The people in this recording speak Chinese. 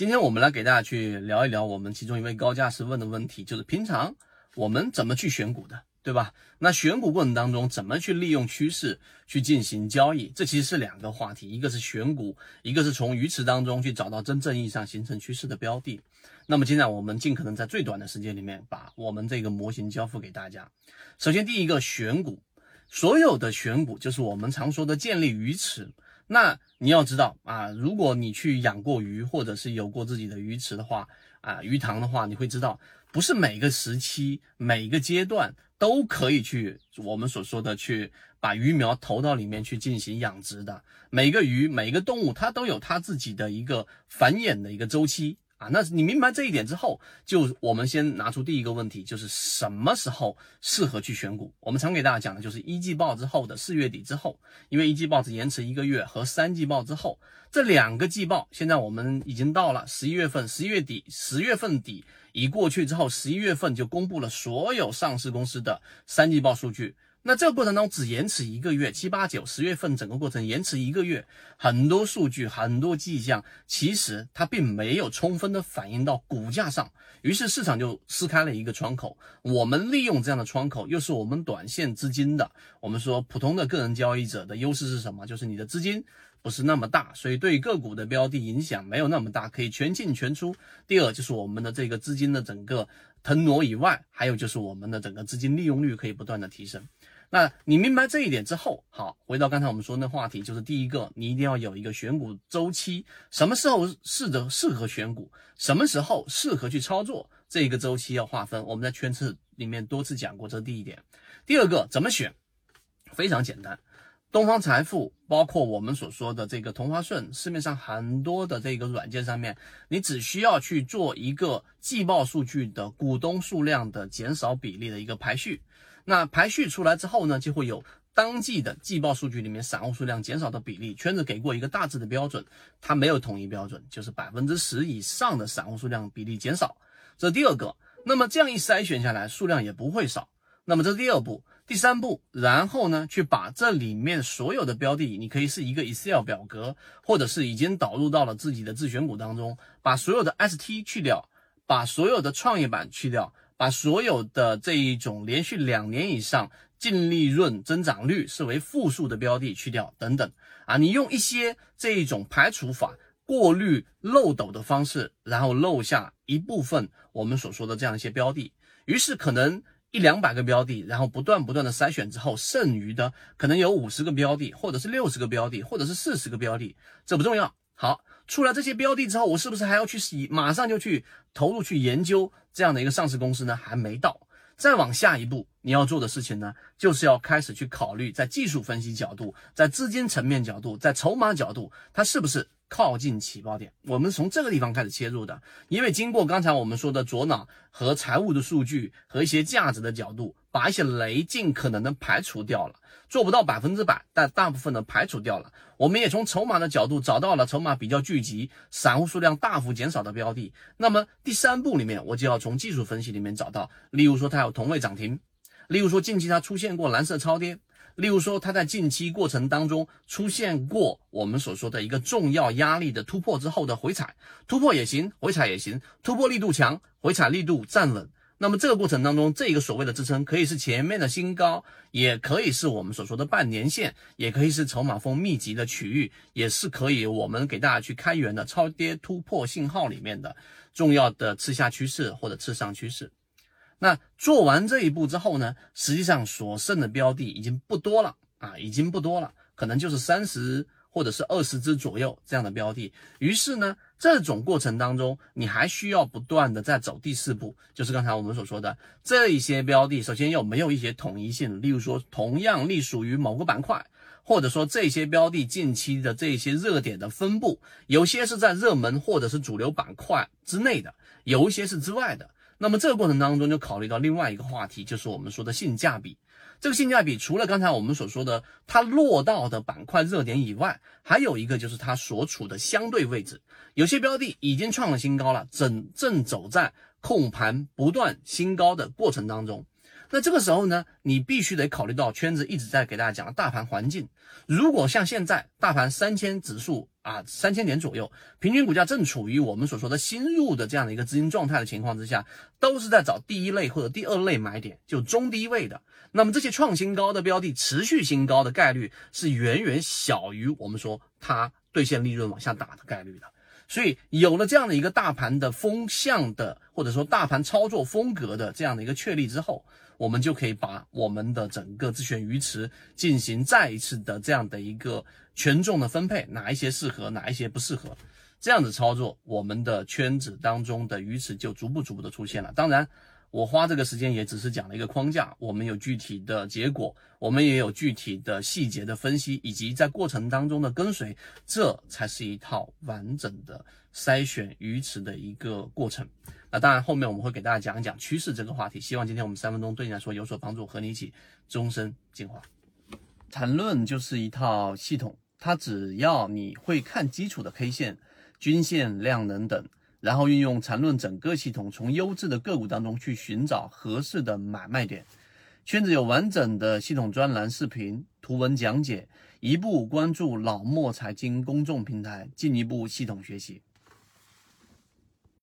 今天我们来给大家去聊一聊我们其中一位高价值问的问题，就是平常我们怎么去选股的，对吧？那选股过程当中怎么去利用趋势去进行交易？这其实是两个话题，一个是选股，一个是从鱼池当中去找到真正意义上形成趋势的标的。那么今天我们尽可能在最短的时间里面把我们这个模型交付给大家。首先第一个选股，所有的选股就是我们常说的建立鱼池。那你要知道啊，如果你去养过鱼，或者是有过自己的鱼池的话，啊，鱼塘的话，你会知道，不是每个时期、每个阶段都可以去我们所说的去把鱼苗投到里面去进行养殖的。每个鱼、每个动物，它都有它自己的一个繁衍的一个周期。啊，那你明白这一点之后，就我们先拿出第一个问题，就是什么时候适合去选股？我们常给大家讲的就是一季报之后的四月底之后，因为一季报是延迟一个月，和三季报之后这两个季报，现在我们已经到了十一月份，十一月底，十月份底一过去之后，十一月份就公布了所有上市公司的三季报数据。那这个过程当中只延迟一个月，七八九十月份整个过程延迟一个月，很多数据很多迹象，其实它并没有充分的反映到股价上，于是市场就撕开了一个窗口。我们利用这样的窗口，又是我们短线资金的，我们说普通的个人交易者的优势是什么？就是你的资金不是那么大，所以对个股的标的影响没有那么大，可以全进全出。第二就是我们的这个资金的整个腾挪以外，还有就是我们的整个资金利用率可以不断的提升。那你明白这一点之后，好，回到刚才我们说那话题，就是第一个，你一定要有一个选股周期，什么时候适的适合选股，什么时候适合去操作，这一个周期要划分。我们在圈次里面多次讲过，这是第一点。第二个，怎么选？非常简单，东方财富，包括我们所说的这个同花顺，市面上很多的这个软件上面，你只需要去做一个季报数据的股东数量的减少比例的一个排序。那排序出来之后呢，就会有当季的季报数据里面散户数量减少的比例，圈子给过一个大致的标准，它没有统一标准，就是百分之十以上的散户数量比例减少，这第二个。那么这样一筛选下来，数量也不会少。那么这是第二步，第三步，然后呢，去把这里面所有的标的，你可以是一个 Excel 表格，或者是已经导入到了自己的自选股当中，把所有的 ST 去掉，把所有的创业板去掉。把所有的这一种连续两年以上净利润增长率视为负数的标的去掉等等啊，你用一些这一种排除法过滤漏斗的方式，然后漏下一部分我们所说的这样一些标的，于是可能一两百个标的，然后不断不断的筛选之后，剩余的可能有五十个标的，或者是六十个标的，或者是四十个标的，这不重要。好。出来这些标的之后，我是不是还要去洗？马上就去投入去研究这样的一个上市公司呢？还没到，再往下一步你要做的事情呢，就是要开始去考虑，在技术分析角度，在资金层面角度，在筹码角度，它是不是？靠近起爆点，我们从这个地方开始切入的。因为经过刚才我们说的左脑和财务的数据和一些价值的角度，把一些雷尽可能的排除掉了，做不到百分之百，但大部分的排除掉了。我们也从筹码的角度找到了筹码比较聚集、散户数量大幅减少的标的。那么第三步里面，我就要从技术分析里面找到，例如说它有同位涨停，例如说近期它出现过蓝色超跌。例如说，它在近期过程当中出现过我们所说的一个重要压力的突破之后的回踩，突破也行，回踩也行，突破力度强，回踩力度站稳。那么这个过程当中，这个所谓的支撑可以是前面的新高，也可以是我们所说的半年线，也可以是筹码峰密集的区域，也是可以我们给大家去开源的超跌突破信号里面的重要的次下趋势或者次上趋势。那做完这一步之后呢，实际上所剩的标的已经不多了啊，已经不多了，可能就是三十或者是二十只左右这样的标的。于是呢，这种过程当中，你还需要不断的在走第四步，就是刚才我们所说的这一些标的，首先有没有一些统一性，例如说同样隶属于某个板块，或者说这些标的近期的这些热点的分布，有些是在热门或者是主流板块之内的，有一些是之外的。那么这个过程当中就考虑到另外一个话题，就是我们说的性价比。这个性价比除了刚才我们所说的它落到的板块热点以外，还有一个就是它所处的相对位置。有些标的已经创了新高了，正正走在控盘不断新高的过程当中。那这个时候呢，你必须得考虑到圈子一直在给大家讲的大盘环境。如果像现在大盘三千指数啊，三千点左右，平均股价正处于我们所说的新入的这样的一个资金状态的情况之下，都是在找第一类或者第二类买点，就中低位的。那么这些创新高的标的，持续新高的概率是远远小于我们说它兑现利润往下打的概率的。所以有了这样的一个大盘的风向的，或者说大盘操作风格的这样的一个确立之后，我们就可以把我们的整个自选鱼池进行再一次的这样的一个权重的分配，哪一些适合，哪一些不适合，这样子操作，我们的圈子当中的鱼池就逐步逐步的出现了。当然。我花这个时间也只是讲了一个框架，我们有具体的结果，我们也有具体的细节的分析，以及在过程当中的跟随，这才是一套完整的筛选鱼池的一个过程。那当然，后面我们会给大家讲一讲趋势这个话题。希望今天我们三分钟对你来说有所帮助，和你一起终身进化。缠论就是一套系统，它只要你会看基础的 K 线、均线、量能等。然后运用缠论整个系统，从优质的个股当中去寻找合适的买卖点。圈子有完整的系统专栏、视频、图文讲解，一步关注老莫财经公众平台，进一步系统学习。